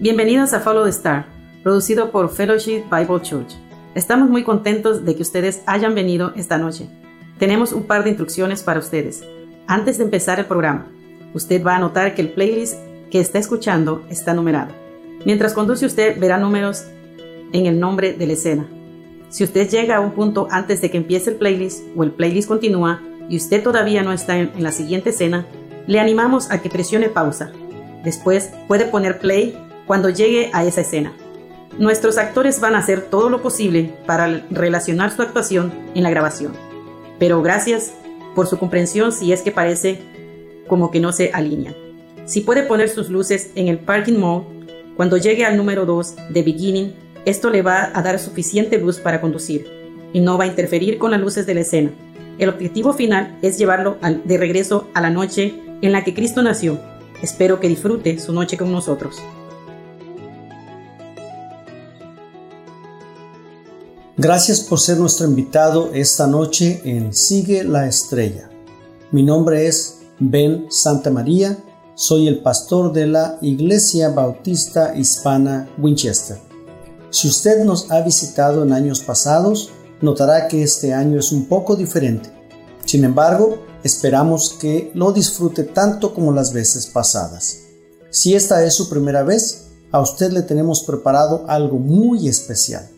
Bienvenidos a Follow the Star, producido por Fellowship Bible Church. Estamos muy contentos de que ustedes hayan venido esta noche. Tenemos un par de instrucciones para ustedes. Antes de empezar el programa, usted va a notar que el playlist que está escuchando está numerado. Mientras conduce usted verá números en el nombre de la escena. Si usted llega a un punto antes de que empiece el playlist o el playlist continúa y usted todavía no está en, la siguiente escena, le animamos a que presione pausa. Después puede poner play cuando llegue a esa escena. Nuestros actores van a hacer todo lo posible para relacionar su actuación en la grabación. Pero gracias por su comprensión si es que parece como que no se alinean. Si puede poner sus luces en el parking mode, cuando llegue al número 2 de beginning, esto le va a dar suficiente luz para conducir y no va a interferir con las luces de la escena. El objetivo final es llevarlo de regreso a la noche en la que Cristo nació. Espero que disfrute su noche con nosotros. Gracias por ser nuestro invitado esta noche en Sigue la Estrella. Mi nombre es Ben Santa María, soy el pastor de la Iglesia Bautista Hispana Winchester. Si usted nos ha visitado en años pasados, notará que este año es un poco diferente. Sin embargo, esperamos que lo disfrute tanto como las veces pasadas. Si esta es su primera vez, a usted le tenemos preparado algo muy especial.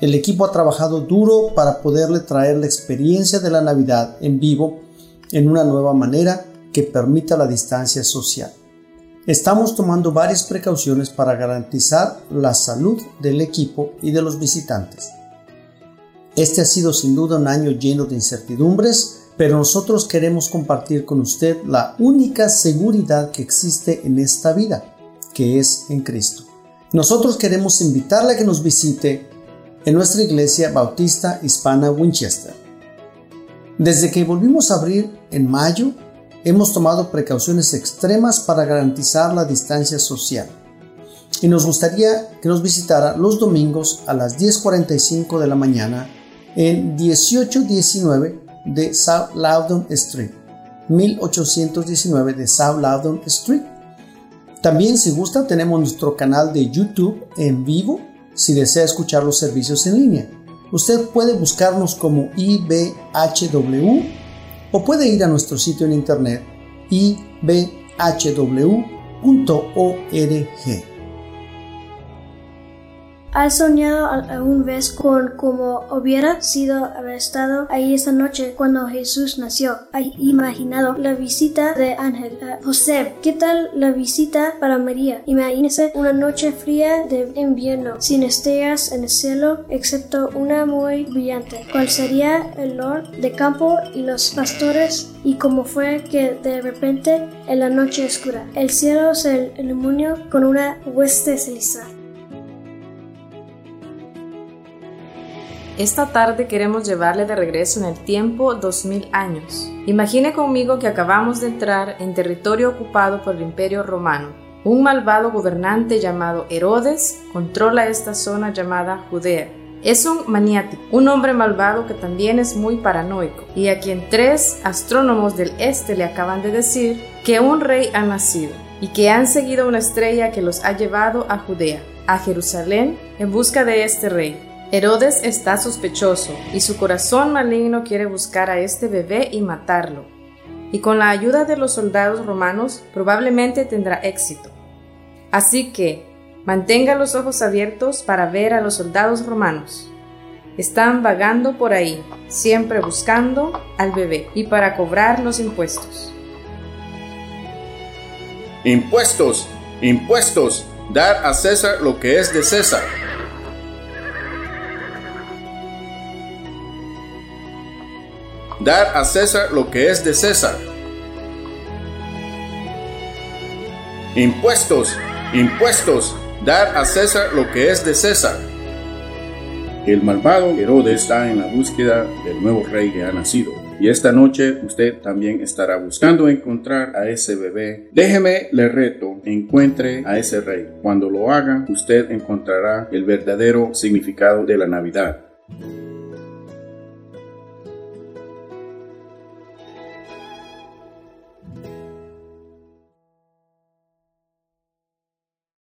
El equipo ha trabajado duro para poderle traer la experiencia de la Navidad en vivo en una nueva manera que permita la distancia social. Estamos tomando varias precauciones para garantizar la salud del equipo y de los visitantes. Este ha sido sin duda un año lleno de incertidumbres, pero nosotros queremos compartir con usted la única seguridad que existe en esta vida, que es en Cristo. Nosotros queremos invitarle a que nos visite en nuestra iglesia bautista hispana Winchester. Desde que volvimos a abrir en mayo, hemos tomado precauciones extremas para garantizar la distancia social. Y nos gustaría que nos visitara los domingos a las 10.45 de la mañana en 1819 de South Loudon Street. 1819 de South Loudon Street. También si gusta tenemos nuestro canal de YouTube en vivo si desea escuchar los servicios en línea. Usted puede buscarnos como IBHW o puede ir a nuestro sitio en internet ibhw.org. ¿Has soñado alguna vez con cómo hubiera sido haber estado ahí esta noche cuando Jesús nació? ¿Has imaginado la visita de Ángel José? ¿Qué tal la visita para María? Imagínese una noche fría de invierno, sin estrellas en el cielo, excepto una muy brillante. ¿Cuál sería el olor de campo y los pastores? Y cómo fue que de repente en la noche oscura el cielo se iluminó con una hueste ceniza. Esta tarde queremos llevarle de regreso en el tiempo 2000 años. Imagine conmigo que acabamos de entrar en territorio ocupado por el Imperio Romano. Un malvado gobernante llamado Herodes controla esta zona llamada Judea. Es un maniático, un hombre malvado que también es muy paranoico, y a quien tres astrónomos del este le acaban de decir que un rey ha nacido, y que han seguido una estrella que los ha llevado a Judea, a Jerusalén, en busca de este rey. Herodes está sospechoso y su corazón maligno quiere buscar a este bebé y matarlo. Y con la ayuda de los soldados romanos probablemente tendrá éxito. Así que mantenga los ojos abiertos para ver a los soldados romanos. Están vagando por ahí, siempre buscando al bebé y para cobrar los impuestos. Impuestos, impuestos, dar a César lo que es de César Dar a César lo que es de César. Impuestos, impuestos, dar a César lo que es de César. El malvado Herodes está en la búsqueda del nuevo rey que ha nacido. Y esta noche usted también estará buscando encontrar a ese bebé. Déjeme le reto, encuentre a ese rey. Cuando lo haga, usted encontrará el verdadero significado de la Navidad.